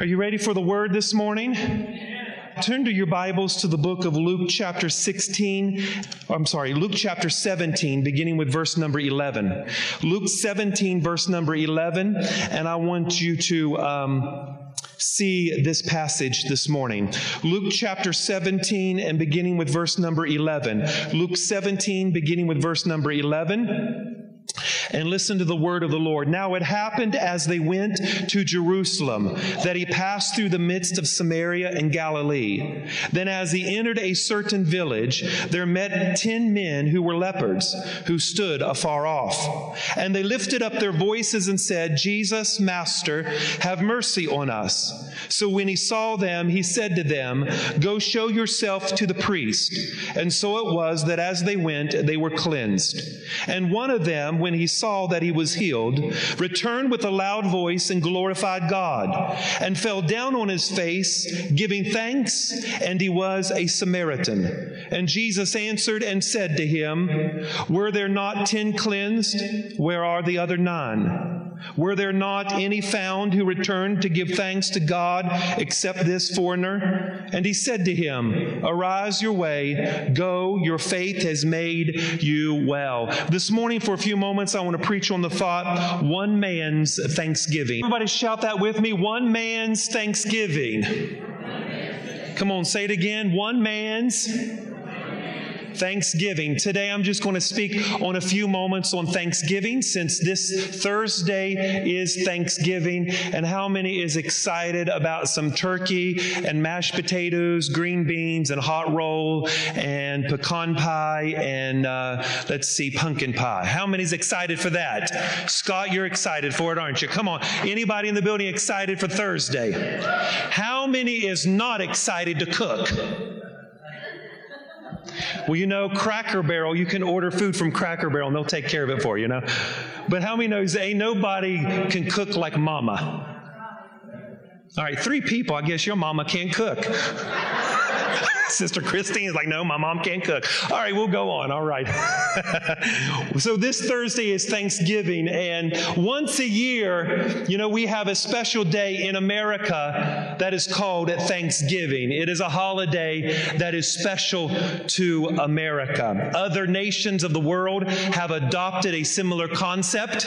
Are you ready for the word this morning? Turn to your Bibles to the book of Luke, chapter 16. I'm sorry, Luke, chapter 17, beginning with verse number 11. Luke 17, verse number 11. And I want you to um, see this passage this morning. Luke, chapter 17, and beginning with verse number 11. Luke 17, beginning with verse number 11 and listen to the word of the Lord. Now it happened as they went to Jerusalem that he passed through the midst of Samaria and Galilee. Then, as he entered a certain village, there met ten men who were lepers, who stood afar off. And they lifted up their voices and said, Jesus, Master, have mercy on us. So when he saw them, he said to them, Go show yourself to the priest. And so it was that as they went, they were cleansed. And one of them, when he saw that he was healed, returned with a loud voice and glorified God, and fell down on his face, giving thanks, and he was a Samaritan. And Jesus answered and said to him, Were there not ten cleansed? Where are the other nine? Were there not any found who returned to give thanks to God except this foreigner? And he said to him, Arise your way, go, your faith has made you well. This morning, for a few moments, I want to preach on the thought one man's thanksgiving. Everybody shout that with me one man's thanksgiving. Come on, say it again. One man's Thanksgiving. Today I'm just going to speak on a few moments on Thanksgiving since this Thursday is Thanksgiving. And how many is excited about some turkey and mashed potatoes, green beans and hot roll and pecan pie and uh, let's see, pumpkin pie? How many is excited for that? Scott, you're excited for it, aren't you? Come on. Anybody in the building excited for Thursday? How many is not excited to cook? Well, you know, Cracker Barrel, you can order food from Cracker Barrel and they'll take care of it for you, you know. But how many knows ain't nobody can cook like mama? All right, three people, I guess your mama can't cook. Sister Christine is like, no, my mom can't cook. All right, we'll go on. All right. so this Thursday is Thanksgiving, and once a year, you know, we have a special day in America that is called Thanksgiving. It is a holiday that is special to America. Other nations of the world have adopted a similar concept,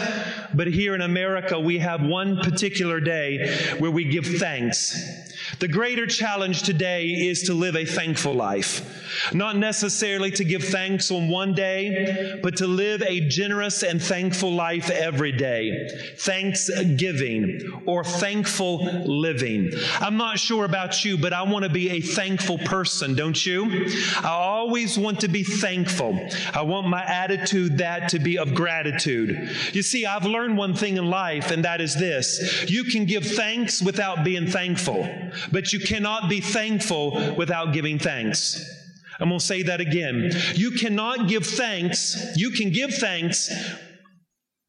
but here in America, we have one particular day where we give thanks. The greater challenge today is to live a thankful life. Not necessarily to give thanks on one day, but to live a generous and thankful life every day. Thanksgiving or thankful living. I'm not sure about you, but I want to be a thankful person, don't you? I always want to be thankful. I want my attitude that to be of gratitude. You see, I've learned one thing in life, and that is this you can give thanks without being thankful but you cannot be thankful without giving thanks. I'm going to say that again. You cannot give thanks. You can give thanks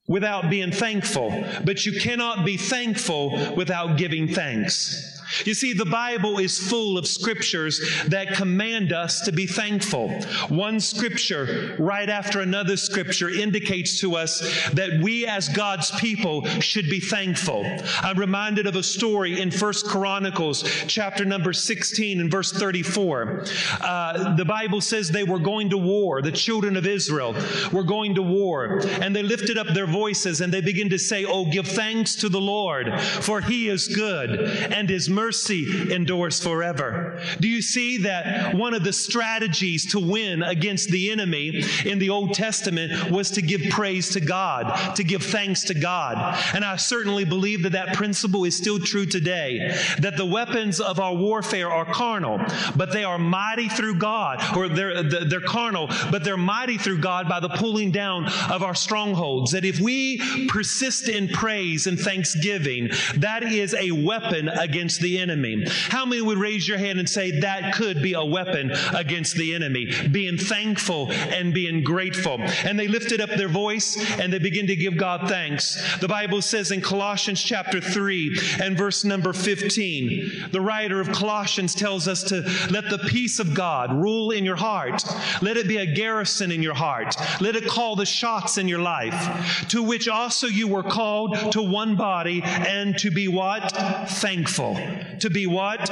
without being thankful, but you cannot be thankful without giving thanks. You see, the Bible is full of scriptures that command us to be thankful. One scripture, right after another scripture, indicates to us that we as God's people should be thankful. I'm reminded of a story in First Chronicles, chapter number 16 and verse 34. Uh, the Bible says they were going to war. The children of Israel were going to war. And they lifted up their voices and they begin to say, Oh, give thanks to the Lord, for he is good and his mercy mercy endures forever. Do you see that one of the strategies to win against the enemy in the Old Testament was to give praise to God, to give thanks to God? And I certainly believe that that principle is still true today, that the weapons of our warfare are carnal, but they are mighty through God, or they're, they're carnal, but they're mighty through God by the pulling down of our strongholds. That if we persist in praise and thanksgiving, that is a weapon against the enemy. How many would raise your hand and say that could be a weapon against the enemy? Being thankful and being grateful. And they lifted up their voice and they begin to give God thanks. The Bible says in Colossians chapter 3 and verse number 15, the writer of Colossians tells us to let the peace of God rule in your heart. Let it be a garrison in your heart. Let it call the shots in your life, to which also you were called to one body and to be what? Thankful. To be what?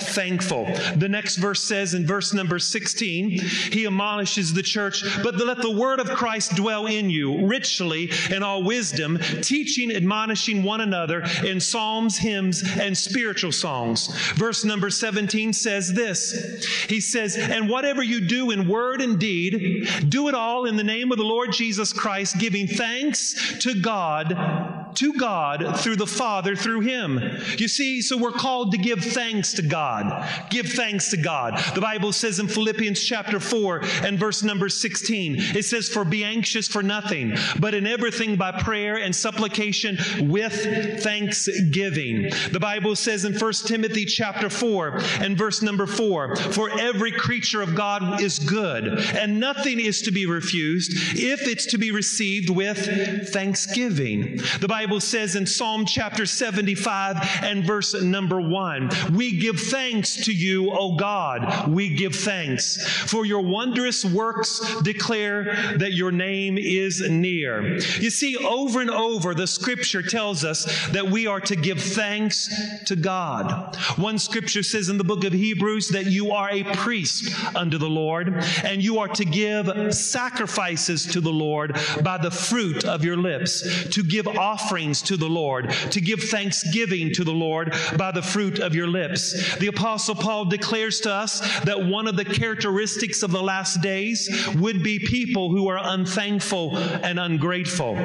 Thankful. The next verse says in verse number 16, he admonishes the church, but let the word of Christ dwell in you richly in all wisdom, teaching, admonishing one another in psalms, hymns, and spiritual songs. Verse number 17 says this He says, And whatever you do in word and deed, do it all in the name of the Lord Jesus Christ, giving thanks to God to God through the Father through Him. You see, so we're called to give thanks to God. Give thanks to God. The Bible says in Philippians chapter 4 and verse number 16, it says, For be anxious for nothing, but in everything by prayer and supplication with thanksgiving. The Bible says in 1 Timothy chapter 4 and verse number 4, For every creature of God is good, and nothing is to be refused if it's to be received with thanksgiving. The Bible Bible says in Psalm chapter 75 and verse number 1 We give thanks to you, O God. We give thanks. For your wondrous works declare that your name is near. You see, over and over, the scripture tells us that we are to give thanks to God. One scripture says in the book of Hebrews that you are a priest unto the Lord, and you are to give sacrifices to the Lord by the fruit of your lips, to give offerings offerings to the Lord, to give thanksgiving to the Lord by the fruit of your lips. The Apostle Paul declares to us that one of the characteristics of the last days would be people who are unthankful and ungrateful.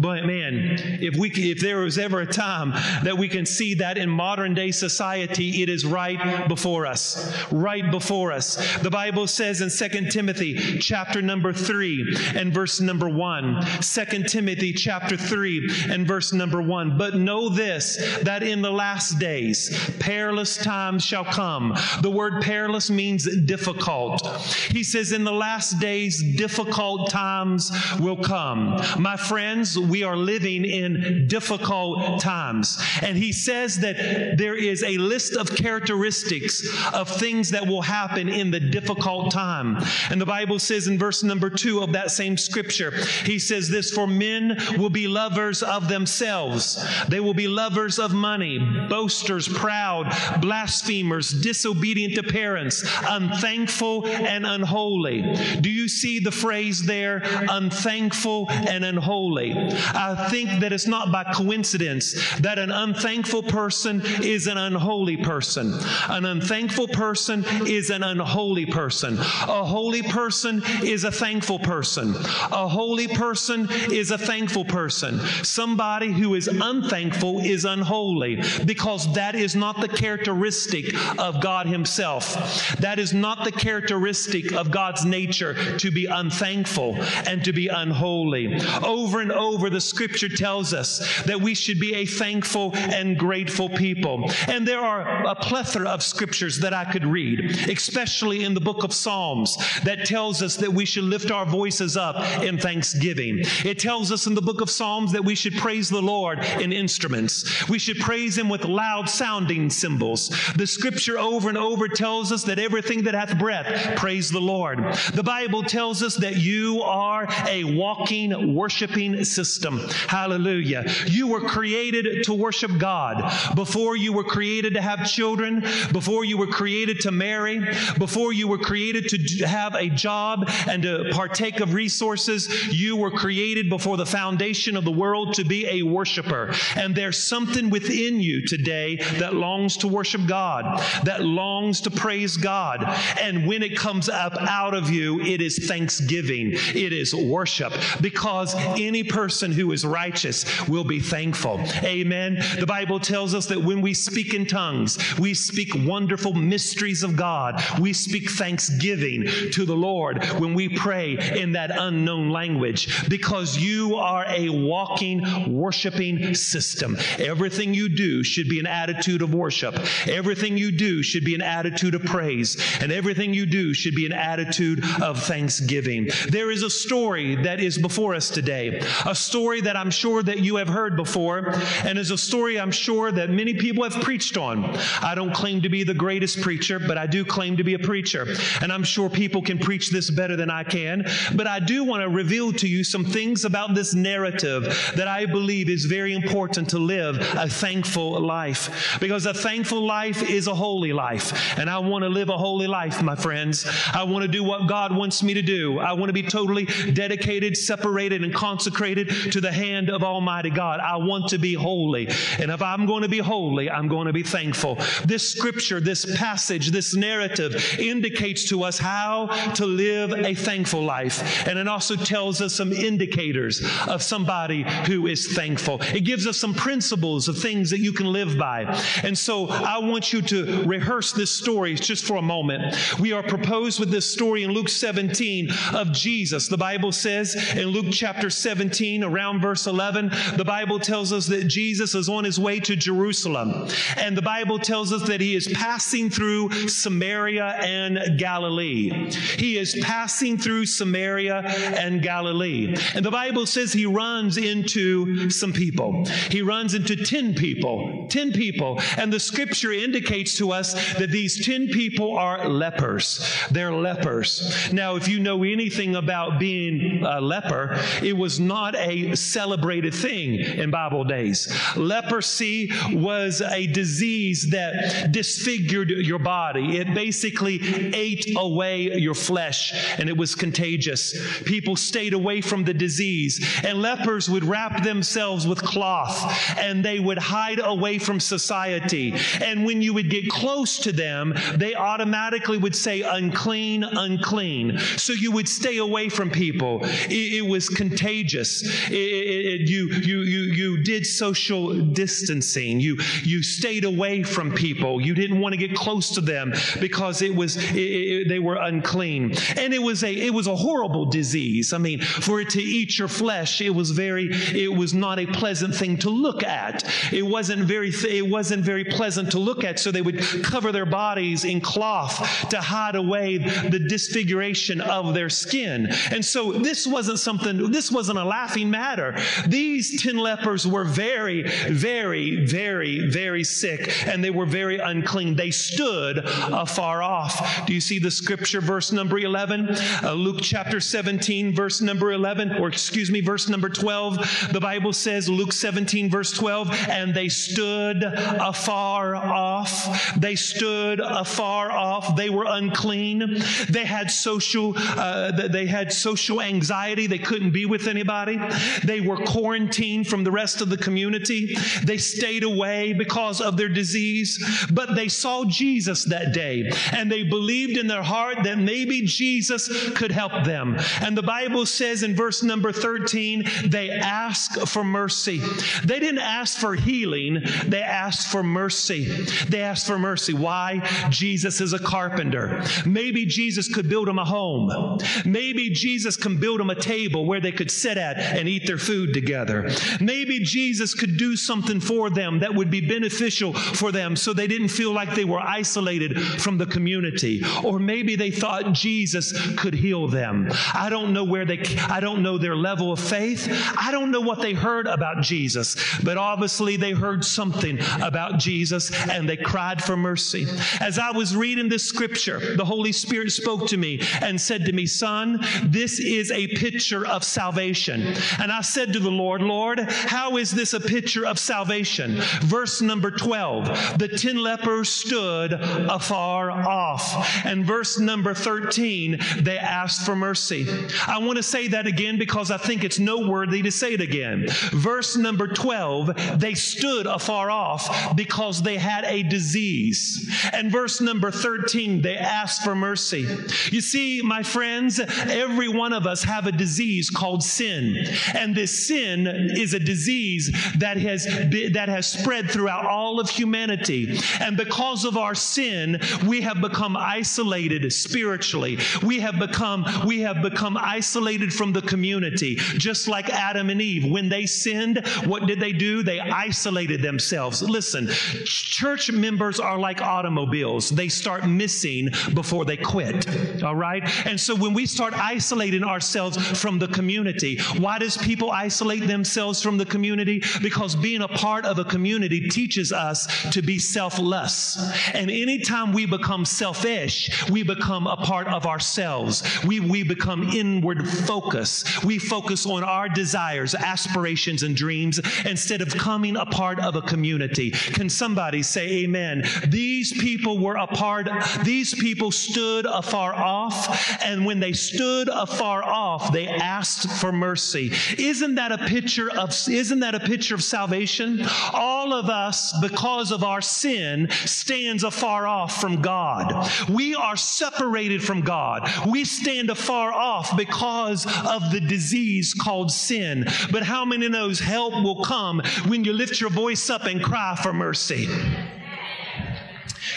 But man, if we if there was ever a time that we can see that in modern day society, it is right before us. Right before us. The Bible says in 2 Timothy chapter number 3 and verse number 1. 2 Timothy chapter 3 and verse verse number one. But know this, that in the last days, perilous times shall come. The word perilous means difficult. He says, in the last days, difficult times will come. My friends, we are living in difficult times. And he says that there is a list of characteristics of things that will happen in the difficult time. And the Bible says in verse number two of that same scripture, he says this, for men will be lovers of them themselves. They will be lovers of money, boasters, proud, blasphemers, disobedient to parents, unthankful and unholy. Do you see the phrase there, unthankful and unholy? I think that it's not by coincidence that an unthankful person is an unholy person. An unthankful person is an unholy person. A holy person is a thankful person. A holy person is a thankful person. Somebody Who is unthankful is unholy because that is not the characteristic of God Himself. That is not the characteristic of God's nature to be unthankful and to be unholy. Over and over, the scripture tells us that we should be a thankful and grateful people. And there are a plethora of scriptures that I could read, especially in the book of Psalms, that tells us that we should lift our voices up in thanksgiving. It tells us in the book of Psalms that we should praise praise the Lord in instruments. We should praise Him with loud sounding cymbals. The scripture over and over tells us that everything that hath breath, praise the Lord. The Bible tells us that you are a walking, worshiping system. Hallelujah. You were created to worship God. Before you were created to have children, before you were created to marry, before you were created to have a job and to partake of resources, you were created before the foundation of the world to be a worshiper. And there's something within you today that longs to worship God, that longs to praise God. And when it comes up out of you, it is thanksgiving, it is worship, because any person who is righteous will be thankful. Amen. The Bible tells us that when we speak in tongues, we speak wonderful mysteries of God. We speak thanksgiving to the Lord when we pray in that unknown language, because you are a walking worshiping system. Everything you do should be an attitude of worship. Everything you do should be an attitude of praise. And everything you do should be an attitude of thanksgiving. There is a story that is before us today, a story that I'm sure that you have heard before, and is a story I'm sure that many people have preached on. I don't claim to be the greatest preacher, but I do claim to be a preacher. And I'm sure people can preach this better than I can. But I do want to reveal to you some things about this narrative that I believe believe it's very important to live a thankful life because a thankful life is a holy life. And I want to live a holy life, my friends. I want to do what God wants me to do. I want to be totally dedicated, separated, and consecrated to the hand of Almighty God. I want to be holy. And if I'm going to be holy, I'm going to be thankful. This scripture, this passage, this narrative indicates to us how to live a thankful life. And it also tells us some indicators of somebody who is thankful. It gives us some principles of things that you can live by. And so I want you to rehearse this story just for a moment. We are proposed with this story in Luke 17 of Jesus. The Bible says in Luke chapter 17, around verse 11, the Bible tells us that Jesus is on his way to Jerusalem. And the Bible tells us that he is passing through Samaria and Galilee. He is passing through Samaria and Galilee. And the Bible says he runs into some people. He runs into 10 people. 10 people. And the scripture indicates to us that these 10 people are lepers. They're lepers. Now, if you know anything about being a leper, it was not a celebrated thing in Bible days. Leprosy was a disease that disfigured your body. It basically ate away your flesh and it was contagious. People stayed away from the disease and lepers would wrap themselves with cloth and they would hide away from society. And when you would get close to them, they automatically would say, unclean, unclean. So you would stay away from people. It, it was contagious. It, it, you, you, you, you did social distancing. You, you stayed away from people. You didn't want to get close to them because it was, they were unclean. And it was a, it was a horrible disease. I mean, for it to eat your flesh, it was very, it was not a pleasant thing to look at. It wasn't very, it wasn't very pleasant to look at. So they would cover their bodies in cloth to hide away the disfiguration of their skin. And so this wasn't something, this wasn't a laughing matter. These 10 lepers were very, very, very, very sick and they were very unclean. They stood afar off. Do you see the scripture, verse number 11? Uh, Luke chapter 17, verse number 11, or excuse me, verse number 12. The Bible says, Luke 17, verse 12, and they stood afar off. They stood afar off. They were unclean. They had social, uh, they had social anxiety. They couldn't be with anybody. They were quarantined from the rest of the community. They stayed away because of their disease. But they saw Jesus that day and they believed in their heart that maybe Jesus could help them. And the Bible says in verse number 13, they asked for mercy. They didn't ask for healing, they asked for mercy. They asked for mercy. Why? Jesus is a carpenter. Maybe Jesus could build them a home. Maybe Jesus can build them a table where they could sit at and eat their food together. Maybe Jesus could do something for them that would be beneficial for them so they didn't feel like they were isolated from the community. Or maybe they thought Jesus could heal them. I don't know where they, I don't know their level of faith. I don't know what they heard about Jesus, but obviously they heard something about Jesus and they cried for mercy. As I was reading this scripture, the Holy Spirit spoke to me and said to me, Son, this is a picture of salvation. And I said to the Lord, Lord, how is this a picture of salvation? Verse number 12 the ten lepers stood afar off. And verse number 13, they asked for mercy. I want to say that again because I think it's noteworthy to say it again. Verse number 12, they stood afar off because they had a disease. And verse number 13, they asked for mercy. You see, my friends, every one of us have a disease called sin. And this sin is a disease that has that has spread throughout all of humanity. And because of our sin, we have become isolated spiritually. We have become we have become isolated from the community. Just like Adam and Eve, when they sinned, what did they do? They isolated themselves. Listen, church members are like automobiles. They start missing before they quit. All right? And so when we start isolating ourselves from the community, why does people isolate themselves from the community? community? Because being a part of a community teaches us to be selfless. And anytime we become selfish, we become a part of ourselves. We, we become inward focus. We focus on our desires, aspirations, and dreams instead of coming a part of a community. Can somebody say amen? These people were a part, these people stood afar off, and when they stood afar off, they asked for mercy. Isn't that a picture of isn't that a picture of salvation? All of us, because of our sin, stands afar off from God. We are separated from God. We stand afar off because of the disease called sin. But how many knows help will come when you lift your voice up and cry for mercy?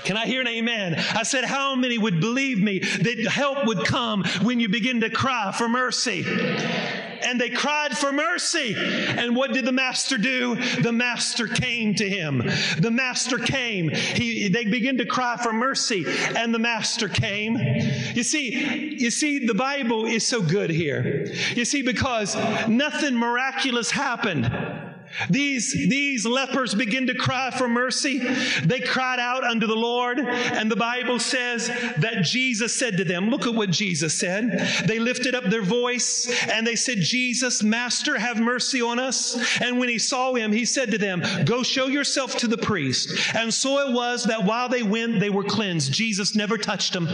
Can I hear an amen? I said, How many would believe me that help would come when you begin to cry for mercy? And they cried for mercy. And what did the master do? The master came to him. The master came. He, they began to cry for mercy, and the master came. You see, you see, the Bible is so good here. You see, because nothing miraculous happened. These, these lepers begin to cry for mercy. They cried out unto the Lord, and the Bible says that Jesus said to them, Look at what Jesus said. They lifted up their voice and they said, Jesus, Master, have mercy on us. And when he saw him, he said to them, Go show yourself to the priest. And so it was that while they went, they were cleansed. Jesus never touched them.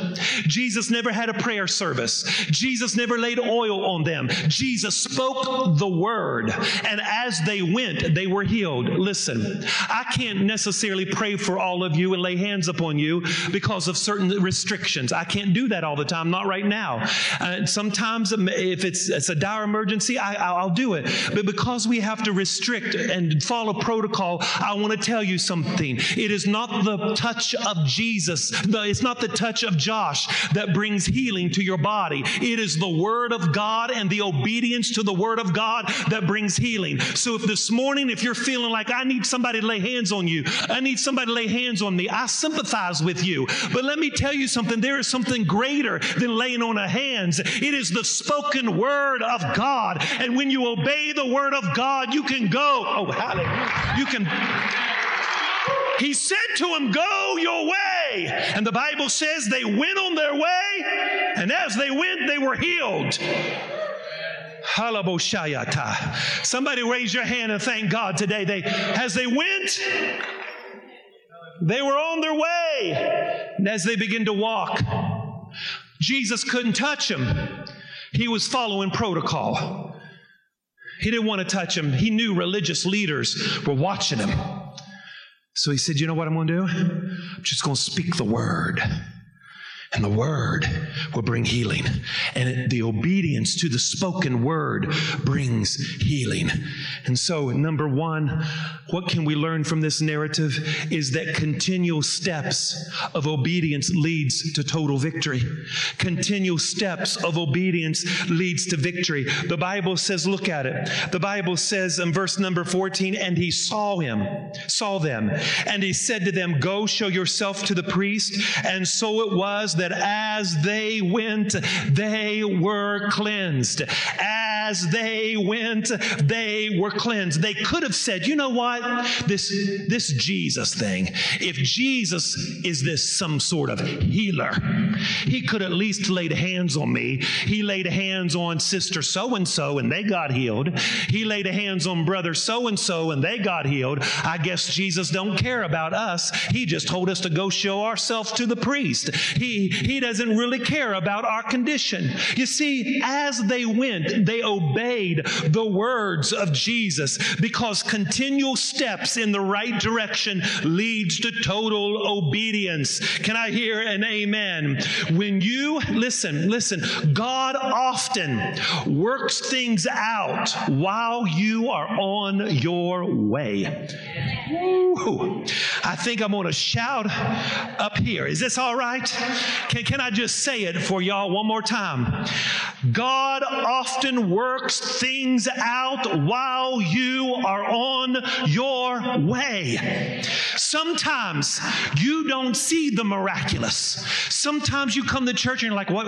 Jesus never had a prayer service. Jesus never laid oil on them. Jesus spoke the word. And as they went, they were healed. Listen, I can't necessarily pray for all of you and lay hands upon you because of certain restrictions. I can't do that all the time, not right now. Uh, sometimes, if it's, it's a dire emergency, I, will do it. But because we have to restrict and follow protocol, I want to tell you something. It is not the touch of Jesus, it's not the touch of Josh that brings healing to your body. It is the Word of God and the obedience to the Word of God that brings healing. So if this morning, if you're feeling like I need somebody to lay hands on you, I need somebody to lay hands on me, I sympathize with you. But let me tell you something there is something greater than laying on of hands. It is the spoken word of God. And when you obey the word of God, you can go. Oh, hallelujah. You can. He said to him, Go your way. And the Bible says they went on their way, and as they went, they were healed. Somebody raise your hand and thank God today. They, as they went, they were on their way. And as they begin to walk, Jesus couldn't touch them. He was following protocol. He didn't want to touch him. He knew religious leaders were watching him. So he said, You know what I'm going to do? I'm just going to speak the word and the word will bring healing. And the obedience to the spoken word brings healing. And so, number one, what can we learn from this narrative is that continual steps of obedience leads to total victory. Continual steps of obedience leads to victory. The Bible says, look at it. The Bible says in verse number 14, and he saw him, saw them, and he said to them, Go show yourself to the priest. And so it was that that as they went, they were cleansed. As they went, they were cleansed. They could have said, you know what? This, this Jesus thing, if Jesus is this some sort of healer, he could at least laid hands on me. He laid hands on sister so and so and they got healed. He laid hands on brother so and so and they got healed. I guess Jesus don't care about us. He just told us to go show ourselves to the priest. He he doesn't really care about our condition. You see, as they went, they obeyed the words of Jesus because continual steps in the right direction leads to total obedience. Can I hear an amen? When you listen, listen, God often works things out while you are on your way. I think I'm going to shout up here. Is this all right? Can, can I just say it for y'all one more time? God often works things out while you are on your way. Sometimes you don't see the miraculous. Sometimes you come to church and you're like, what?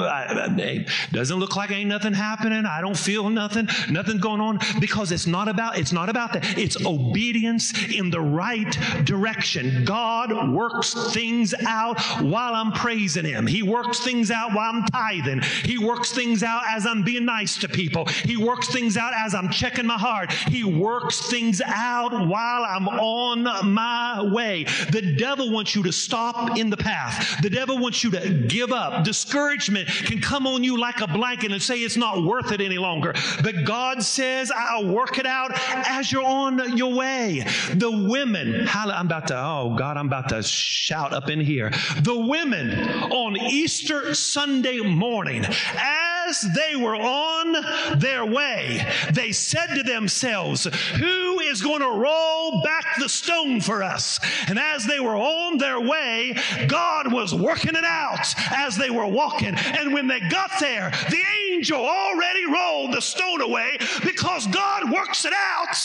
It doesn't look like ain't nothing happening. I don't feel nothing. Nothing going on because it's not about it's not about that. It's obedience in the right direction. God works things out while I'm praising him. He works things out while I'm tithing. He works things out as I'm being nice to people. He works things out as I'm checking my heart. He works things out while I'm on my way. The devil wants you to stop in the path. The devil wants you to give up. Discouragement can come on you like a blanket and say it's not worth it any longer. But God says, I'll work it out as you're on your way. The women, I'm about to, oh God, I'm about to shout up in here. The women on Easter Sunday morning, as they were on their way, they said to themselves, Who is going to roll back the stone for us? And as they were on their way, God was working it out as they were walking. And when they got there, the angel already rolled the stone away because God works it out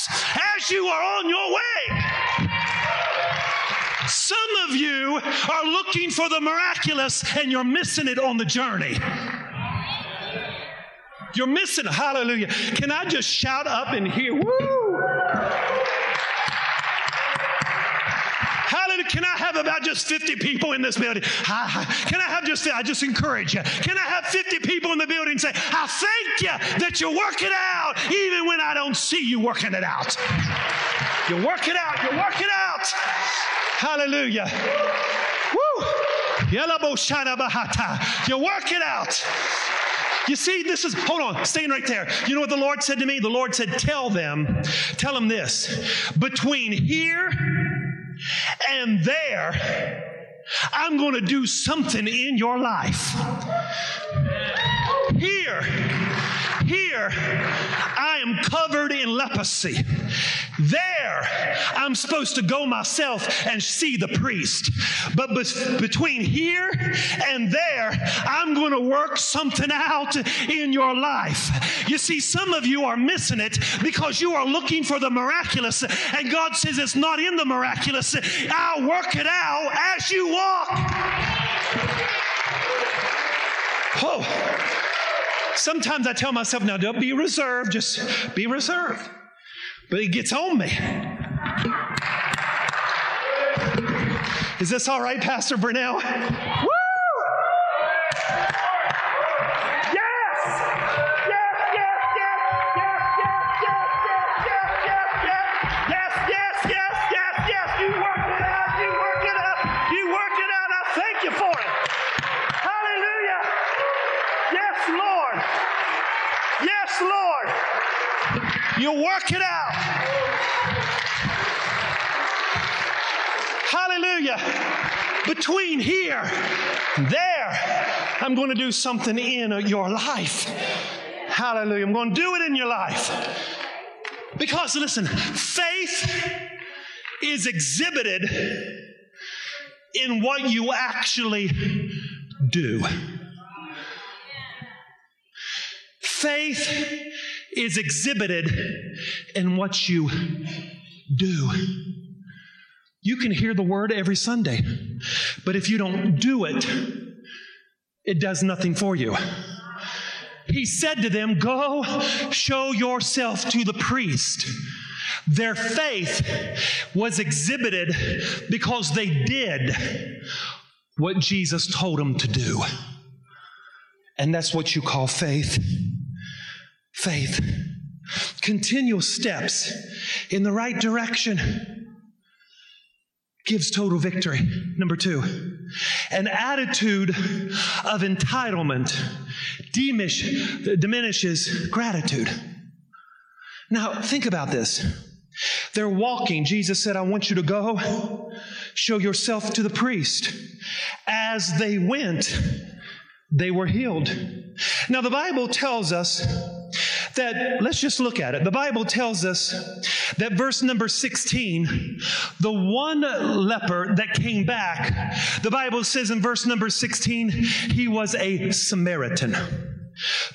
as you are on your way. Some of you are looking for the miraculous and you're missing it on the journey. You're missing. Hallelujah. Can I just shout up in here? Woo! Hallelujah. Can I have about just 50 people in this building? Can I have just, I just encourage you. Can I have 50 people in the building say, I thank you that you work it out even when I don't see you working it out. You work it out. You work it out. Hallelujah. Woo! You work it out. You see, this is, hold on, staying right there. You know what the Lord said to me? The Lord said, Tell them, tell them this. Between here and there, I'm going to do something in your life. Here, here, I am covered leprosy. There, I'm supposed to go myself and see the priest. But be- between here and there, I'm going to work something out in your life. You see, some of you are missing it because you are looking for the miraculous, and God says it's not in the miraculous. I'll work it out as you walk. Oh. Sometimes I tell myself, now don't be reserved, just be reserved. But it gets on me. Is this all right, Pastor Burnell? Between here and there, I'm going to do something in your life. Hallelujah. I'm going to do it in your life. Because, listen, faith is exhibited in what you actually do. Faith is exhibited in what you do. You can hear the word every Sunday, but if you don't do it, it does nothing for you. He said to them, Go show yourself to the priest. Their faith was exhibited because they did what Jesus told them to do. And that's what you call faith. Faith. Continual steps in the right direction gives total victory. Number two, an attitude of entitlement diminishes gratitude. Now, think about this. They're walking. Jesus said, I want you to go show yourself to the priest. As they went, they were healed. Now, the Bible tells us that, let's just look at it. The Bible tells us that verse number 16, the one leper that came back, the Bible says in verse number 16, he was a Samaritan.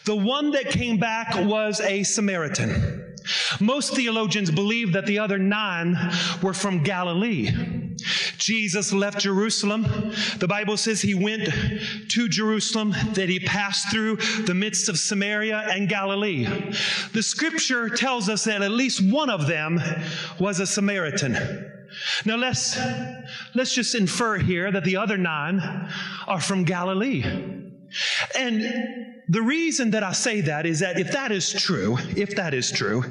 The one that came back was a Samaritan. Most theologians believe that the other nine were from Galilee. Jesus left Jerusalem. The Bible says he went to Jerusalem, that he passed through the midst of Samaria and Galilee. The scripture tells us that at least one of them was a Samaritan. Now let's, let's just infer here that the other nine are from Galilee. And the reason that I say that is that if that is true, if that is true,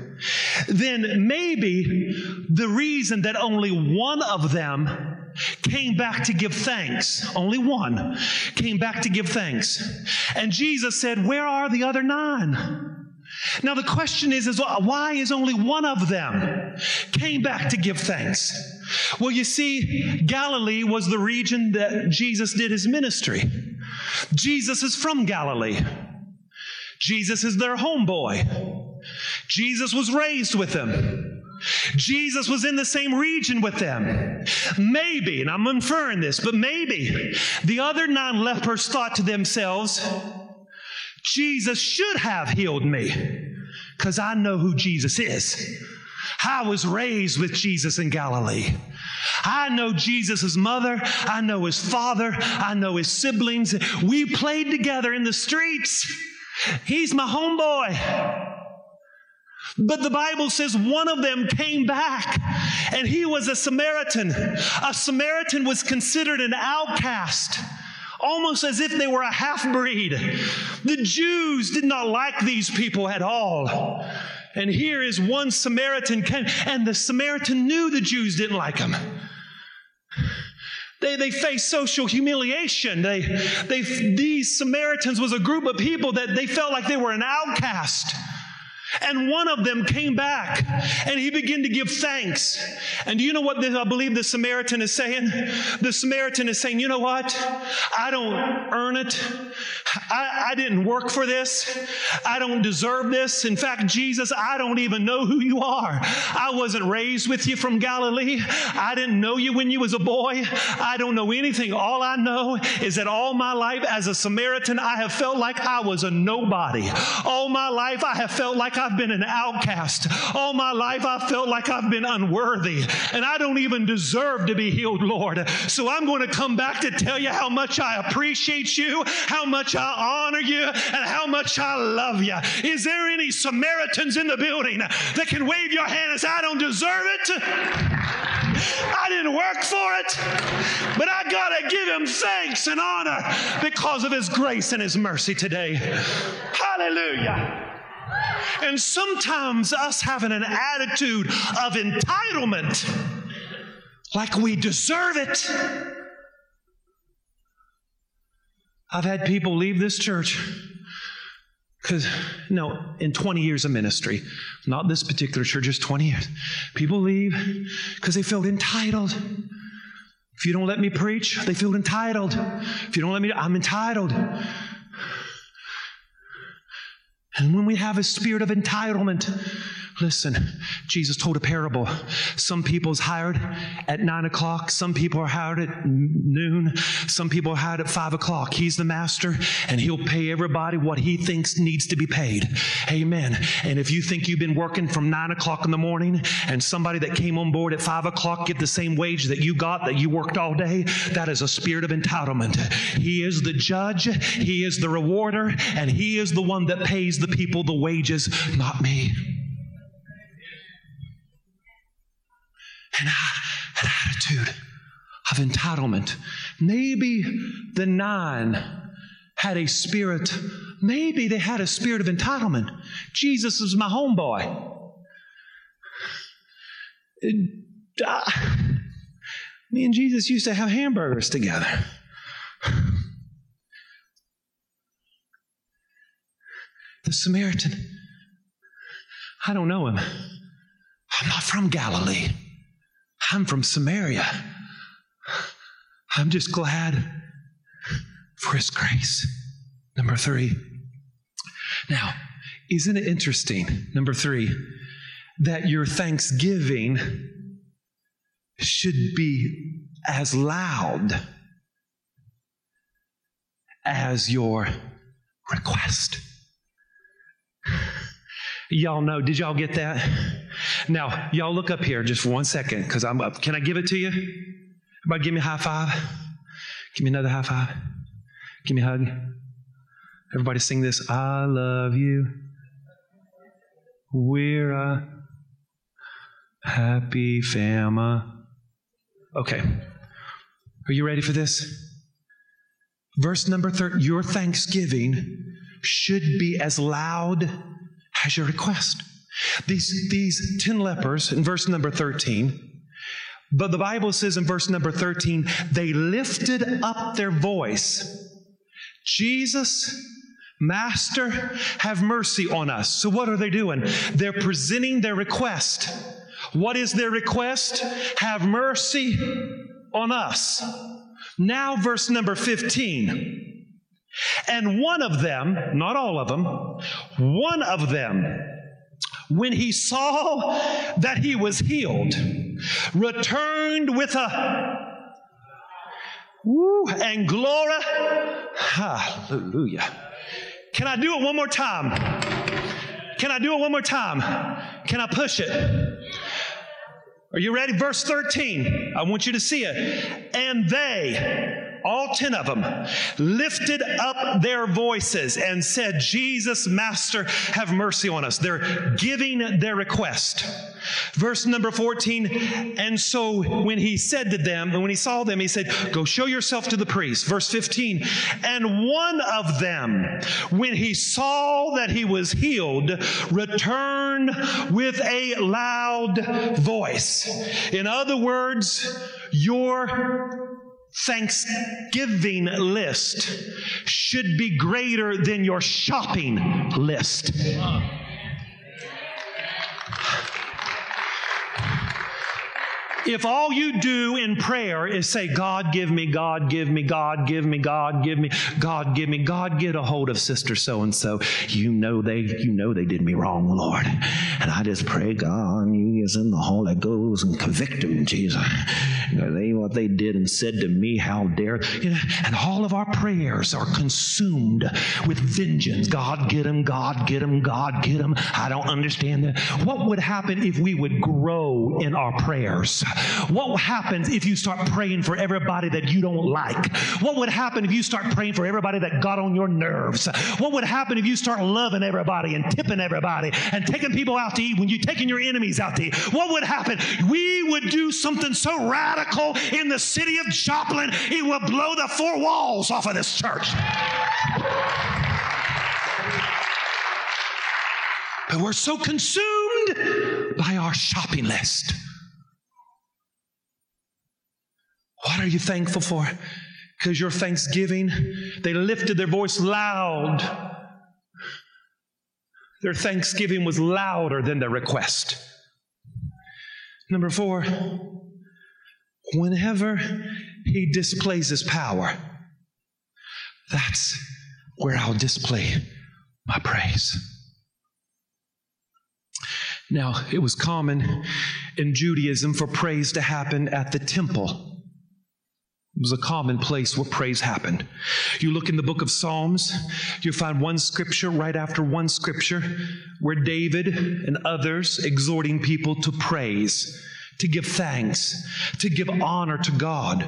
then maybe the reason that only one of them came back to give thanks, only one came back to give thanks. And Jesus said, Where are the other nine? Now the question is, is why is only one of them came back to give thanks? Well, you see, Galilee was the region that Jesus did his ministry. Jesus is from Galilee. Jesus is their homeboy. Jesus was raised with them. Jesus was in the same region with them. Maybe, and I'm inferring this, but maybe the other nine lepers thought to themselves, Jesus should have healed me because I know who Jesus is. I was raised with Jesus in Galilee. I know Jesus' mother. I know his father. I know his siblings. We played together in the streets. He's my homeboy. But the Bible says one of them came back and he was a Samaritan. A Samaritan was considered an outcast almost as if they were a half breed. The Jews did not like these people at all. And here is one Samaritan came, and the Samaritan knew the Jews didn't like him. They, they faced social humiliation. They, they, these Samaritans was a group of people that they felt like they were an outcast. And one of them came back and he began to give thanks. And do you know what I believe the Samaritan is saying? The Samaritan is saying, you know what? I don't earn it. I, I didn't work for this. I don't deserve this. In fact, Jesus, I don't even know who you are. I wasn't raised with you from Galilee. I didn't know you when you was a boy. I don't know anything. All I know is that all my life as a Samaritan, I have felt like I was a nobody. All my life, I have felt like I've been an outcast. All my life, I felt like I've been unworthy. And I don't even deserve to be healed, Lord. So I'm going to come back to tell you how much I appreciate you, how much I honor you, and how much I love you. Is there any Samaritans in the building that can wave your hand and say, I don't deserve it? I didn't work for it, but I got to give him thanks and honor because of his grace and his mercy today. Hallelujah. And sometimes us having an attitude of entitlement, like we deserve it. I've had people leave this church because, no, in 20 years of ministry, not this particular church, just 20 years, people leave because they felt entitled. If you don't let me preach, they feel entitled. If you don't let me, I'm entitled. And when we have a spirit of entitlement, Listen, Jesus told a parable. Some people's hired at nine o'clock. Some people are hired at noon. Some people are hired at five o'clock. He's the master and he'll pay everybody what he thinks needs to be paid. Amen. And if you think you've been working from nine o'clock in the morning and somebody that came on board at five o'clock get the same wage that you got, that you worked all day, that is a spirit of entitlement. He is the judge. He is the rewarder and he is the one that pays the people the wages, not me. An, an attitude of entitlement. Maybe the nine had a spirit, maybe they had a spirit of entitlement. Jesus is my homeboy. Uh, me and Jesus used to have hamburgers together. The Samaritan, I don't know him. I'm not from Galilee. I'm from Samaria. I'm just glad for His grace. Number three. Now, isn't it interesting, number three, that your thanksgiving should be as loud as your request? Y'all know, did y'all get that? Now, y'all look up here just for one second because I'm up. Can I give it to you? Everybody give me a high five. Give me another high five. Give me a hug. Everybody sing this. I love you. We're a happy family. Okay. Are you ready for this? Verse number 30 Your thanksgiving should be as loud as your request. These, these 10 lepers in verse number 13, but the Bible says in verse number 13, they lifted up their voice. Jesus, Master, have mercy on us. So, what are they doing? They're presenting their request. What is their request? Have mercy on us. Now, verse number 15. And one of them, not all of them, one of them, when he saw that he was healed, returned with a woo and glory. Hallelujah. Can I do it one more time? Can I do it one more time? Can I push it? Are you ready? Verse 13. I want you to see it. And they, all 10 of them, lifted up their voices and said, Jesus, Master, have mercy on us. They're giving their request. Verse number 14, and so when he said to them, and when he saw them, he said, Go show yourself to the priest. Verse 15, and one of them, when he saw that he was healed, returned with a loud voice. In other words, your Thanksgiving list should be greater than your shopping list. If all you do in prayer is say, God, give me, God, give me, God, give me, God, give me, God, give me, God, get a hold of sister so and so. You know they, you know they did me wrong, Lord. And I just pray, God, you is in the Holy Ghost and convict them, Jesus. Know, they what they did and said to me, how dare you know, and all of our prayers are consumed with vengeance. God get them, God get them, God get them. I don't understand that. What would happen if we would grow in our prayers? What happens if you start praying for everybody that you don't like? What would happen if you start praying for everybody that got on your nerves? What would happen if you start loving everybody and tipping everybody and taking people out to eat when you're taking your enemies out to eat? What would happen? We would do something so radical in the city of Joplin, it would blow the four walls off of this church. But we're so consumed by our shopping list. What are you thankful for? Because your thanksgiving, they lifted their voice loud. Their thanksgiving was louder than their request. Number four, whenever he displays his power, that's where I'll display my praise. Now, it was common in Judaism for praise to happen at the temple. It was a common place where praise happened. You look in the book of Psalms, you find one scripture right after one scripture where David and others exhorting people to praise, to give thanks, to give honor to God.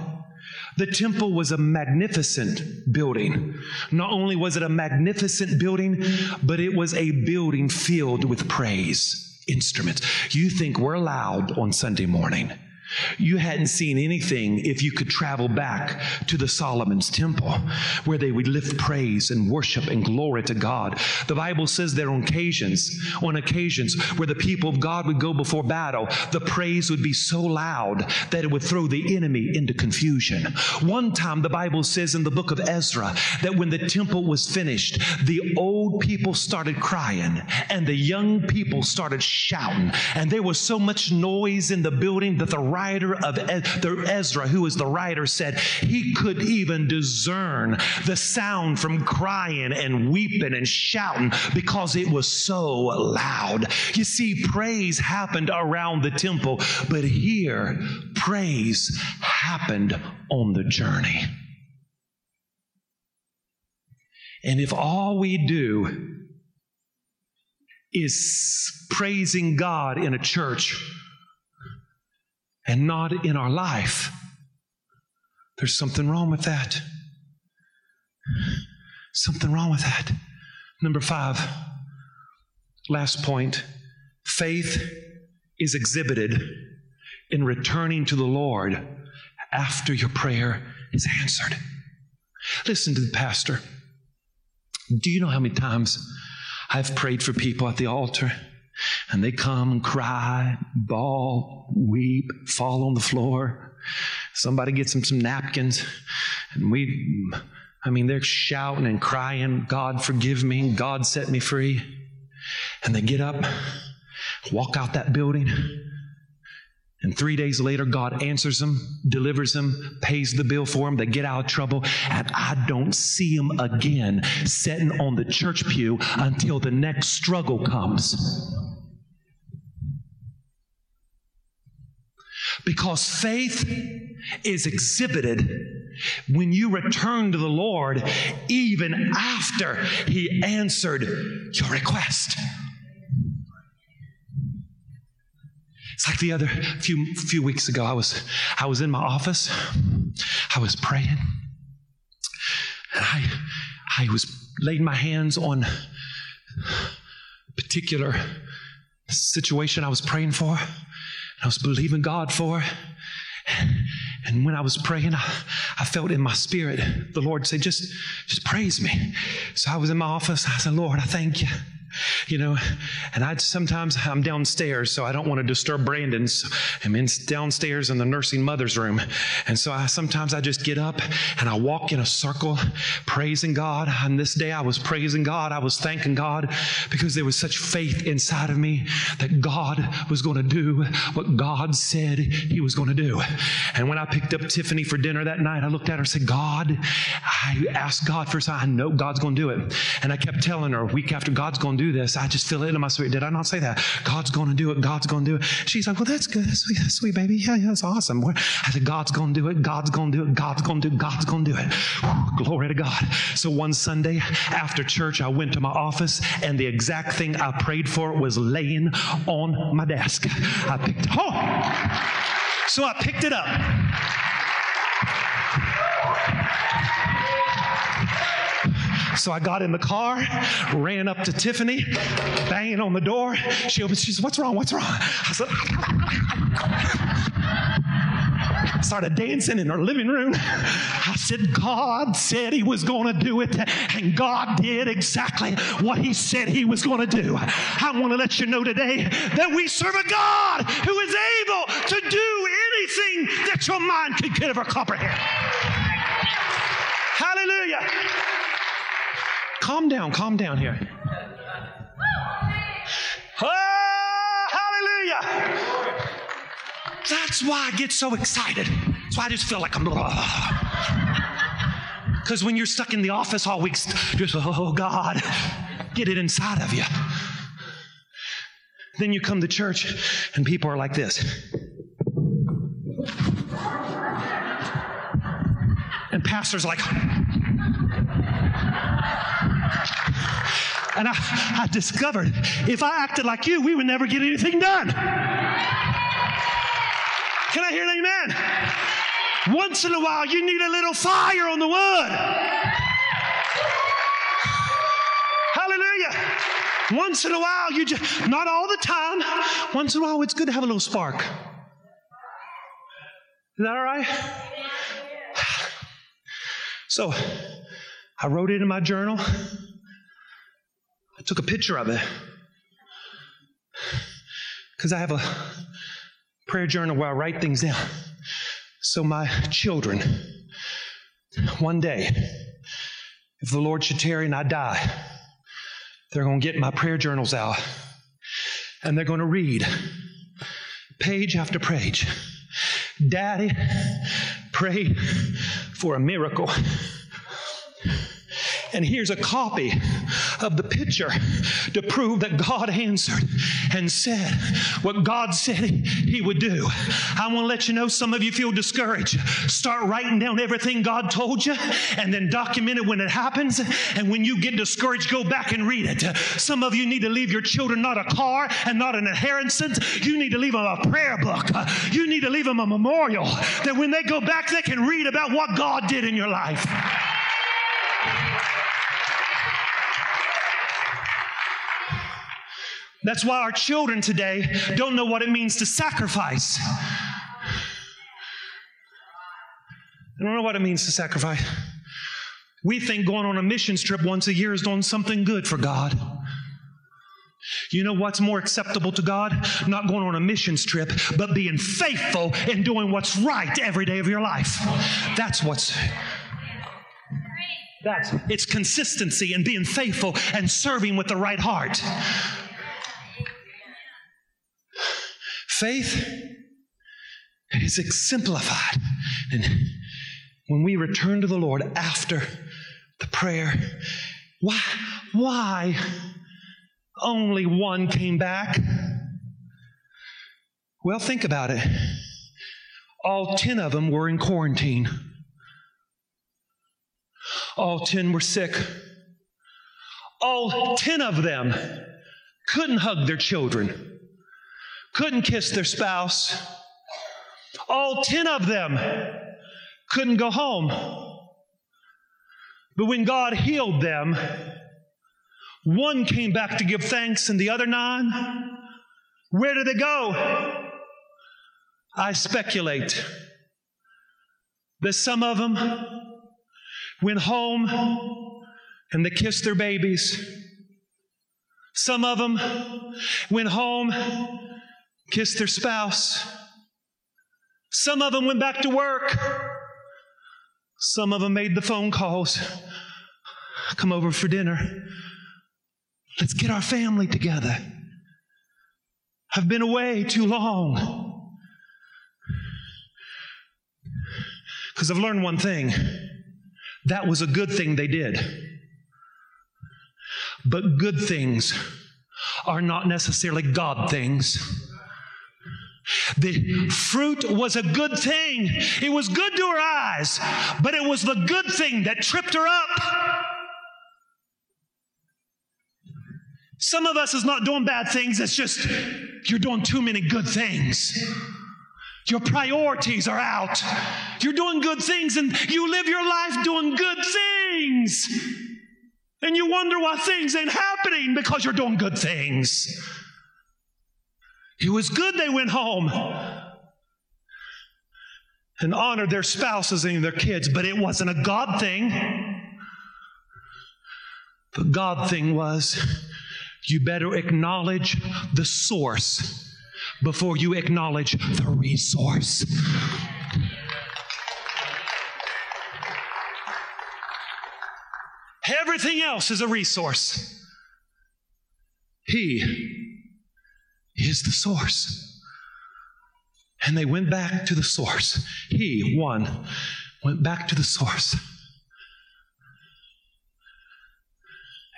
The temple was a magnificent building. Not only was it a magnificent building, but it was a building filled with praise instruments. You think we're loud on Sunday morning. You hadn't seen anything if you could travel back to the Solomon's temple where they would lift praise and worship and glory to God. The Bible says there on occasions, on occasions where the people of God would go before battle, the praise would be so loud that it would throw the enemy into confusion. One time the Bible says in the book of Ezra that when the temple was finished, the old people started crying and the young people started shouting and there was so much noise in the building that the writer of Ezra, who was the writer, said he could even discern the sound from crying and weeping and shouting because it was so loud. You see, praise happened around the temple, but here, praise happened on the journey. And if all we do is praising God in a church and not in our life, There's something wrong with that. Something wrong with that. Number five, last point faith is exhibited in returning to the Lord after your prayer is answered. Listen to the pastor. Do you know how many times I've prayed for people at the altar and they come and cry, bawl, weep, fall on the floor? Somebody gets them some napkins and we, I mean, they're shouting and crying, God forgive me, God set me free. And they get up, walk out that building, and three days later, God answers them, delivers them, pays the bill for them. They get out of trouble, and I don't see them again sitting on the church pew until the next struggle comes. Because faith is exhibited when you return to the Lord even after He answered your request. It's like the other few few weeks ago. I was I was in my office. I was praying, and I I was laying my hands on a particular situation I was praying for. I was believing God for. And when I was praying, I, I, felt in my spirit the Lord say, just, just praise me. So I was in my office. I said, Lord, I thank you you know, and I sometimes I'm downstairs, so I don't want to disturb Brandon. So I'm in downstairs in the nursing mother's room, and so I sometimes I just get up and I walk in a circle, praising God. And this day I was praising God, I was thanking God because there was such faith inside of me that God was going to do what God said He was going to do. And when I picked up Tiffany for dinner that night, I looked at her and said, "God," I asked God first. I know God's going to do it, and I kept telling her week after, "God's going to do." Do this. I just feel it in my spirit. Did I not say that? God's going to do it. God's going to do it. She's like, well, that's good. That's sweet, that's sweet baby. Yeah, yeah, that's awesome. I said, God's going to do it. God's going to do it. God's going to do it. God's going to do it. glory to God. So one Sunday after church, I went to my office and the exact thing I prayed for was laying on my desk. I picked, oh! So I picked it up. So I got in the car, ran up to Tiffany, banging on the door. She opens, she said, What's wrong? What's wrong? I said, I started dancing in her living room. I said, God said He was going to do it, and God did exactly what He said He was going to do. I want to let you know today that we serve a God who is able to do anything that your mind could ever comprehend. Hallelujah. Calm down, calm down here. Oh, hallelujah. That's why I get so excited. That's why I just feel like I'm. Because when you're stuck in the office all week, just, oh God, get it inside of you. Then you come to church and people are like this. And pastors like, and I, I discovered if I acted like you, we would never get anything done. Can I hear an amen? Once in a while, you need a little fire on the wood. Hallelujah. Once in a while, you just, not all the time, once in a while, it's good to have a little spark. Is that all right? So, I wrote it in my journal. Took a picture of it because I have a prayer journal where I write things down. So, my children, one day, if the Lord should tarry and I die, they're going to get my prayer journals out and they're going to read page after page. Daddy, pray for a miracle. And here's a copy of the picture to prove that God answered and said what God said He would do. I want to let you know some of you feel discouraged. Start writing down everything God told you and then document it when it happens. And when you get discouraged, go back and read it. Some of you need to leave your children not a car and not an inheritance. You need to leave them a prayer book. You need to leave them a memorial that when they go back, they can read about what God did in your life. That's why our children today don't know what it means to sacrifice. They don't know what it means to sacrifice. We think going on a missions trip once a year is doing something good for God. You know what's more acceptable to God? Not going on a missions trip, but being faithful and doing what's right every day of your life. That's what's that's it's consistency and being faithful and serving with the right heart. Faith is exemplified. And when we return to the Lord after the prayer, why, why only one came back? Well, think about it. All 10 of them were in quarantine. All 10 were sick. All 10 of them couldn't hug their children couldn't kiss their spouse. All 10 of them couldn't go home. But when God healed them, one came back to give thanks, and the other nine, where did they go? I speculate that some of them went home and they kissed their babies. Some of them went home kissed their spouse. Some of them went back to work. Some of them made the phone calls. Come over for dinner. Let's get our family together. I've been away too long. Because I've learned one thing that was a good thing they did. But good things are not necessarily God things. The fruit was a good thing. It was good to her eyes, but it was the good thing that tripped her up. Some of us is not doing bad things, it's just you're doing too many good things. Your priorities are out. You're doing good things and you live your life doing good things. And you wonder why things ain't happening because you're doing good things. It was good they went home and honored their spouses and their kids, but it wasn't a God thing. The God thing was you better acknowledge the source before you acknowledge the resource. Everything else is a resource. He is the source. And they went back to the source. He, one, went back to the source.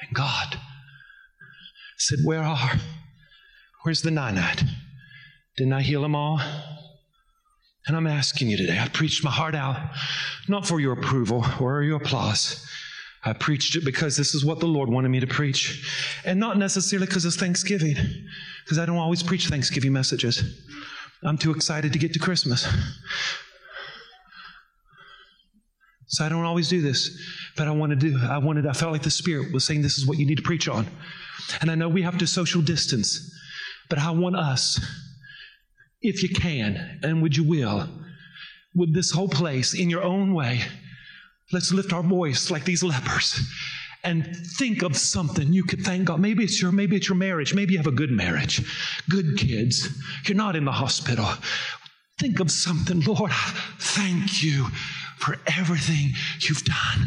And God said, Where are? Where's the nine at? Didn't I heal them all? And I'm asking you today, I preached my heart out, not for your approval or your applause. I preached it because this is what the Lord wanted me to preach, and not necessarily because it's Thanksgiving, because I don't always preach Thanksgiving messages. I'm too excited to get to Christmas. So I don't always do this, but I want to do. I wanted. I felt like the Spirit was saying this is what you need to preach on, and I know we have to social distance, but I want us, if you can, and would you will, with this whole place in your own way Let's lift our voice like these lepers and think of something you could thank God. Maybe it's your maybe it's your marriage. Maybe you have a good marriage, good kids. You're not in the hospital. Think of something, Lord. Thank you for everything you've done.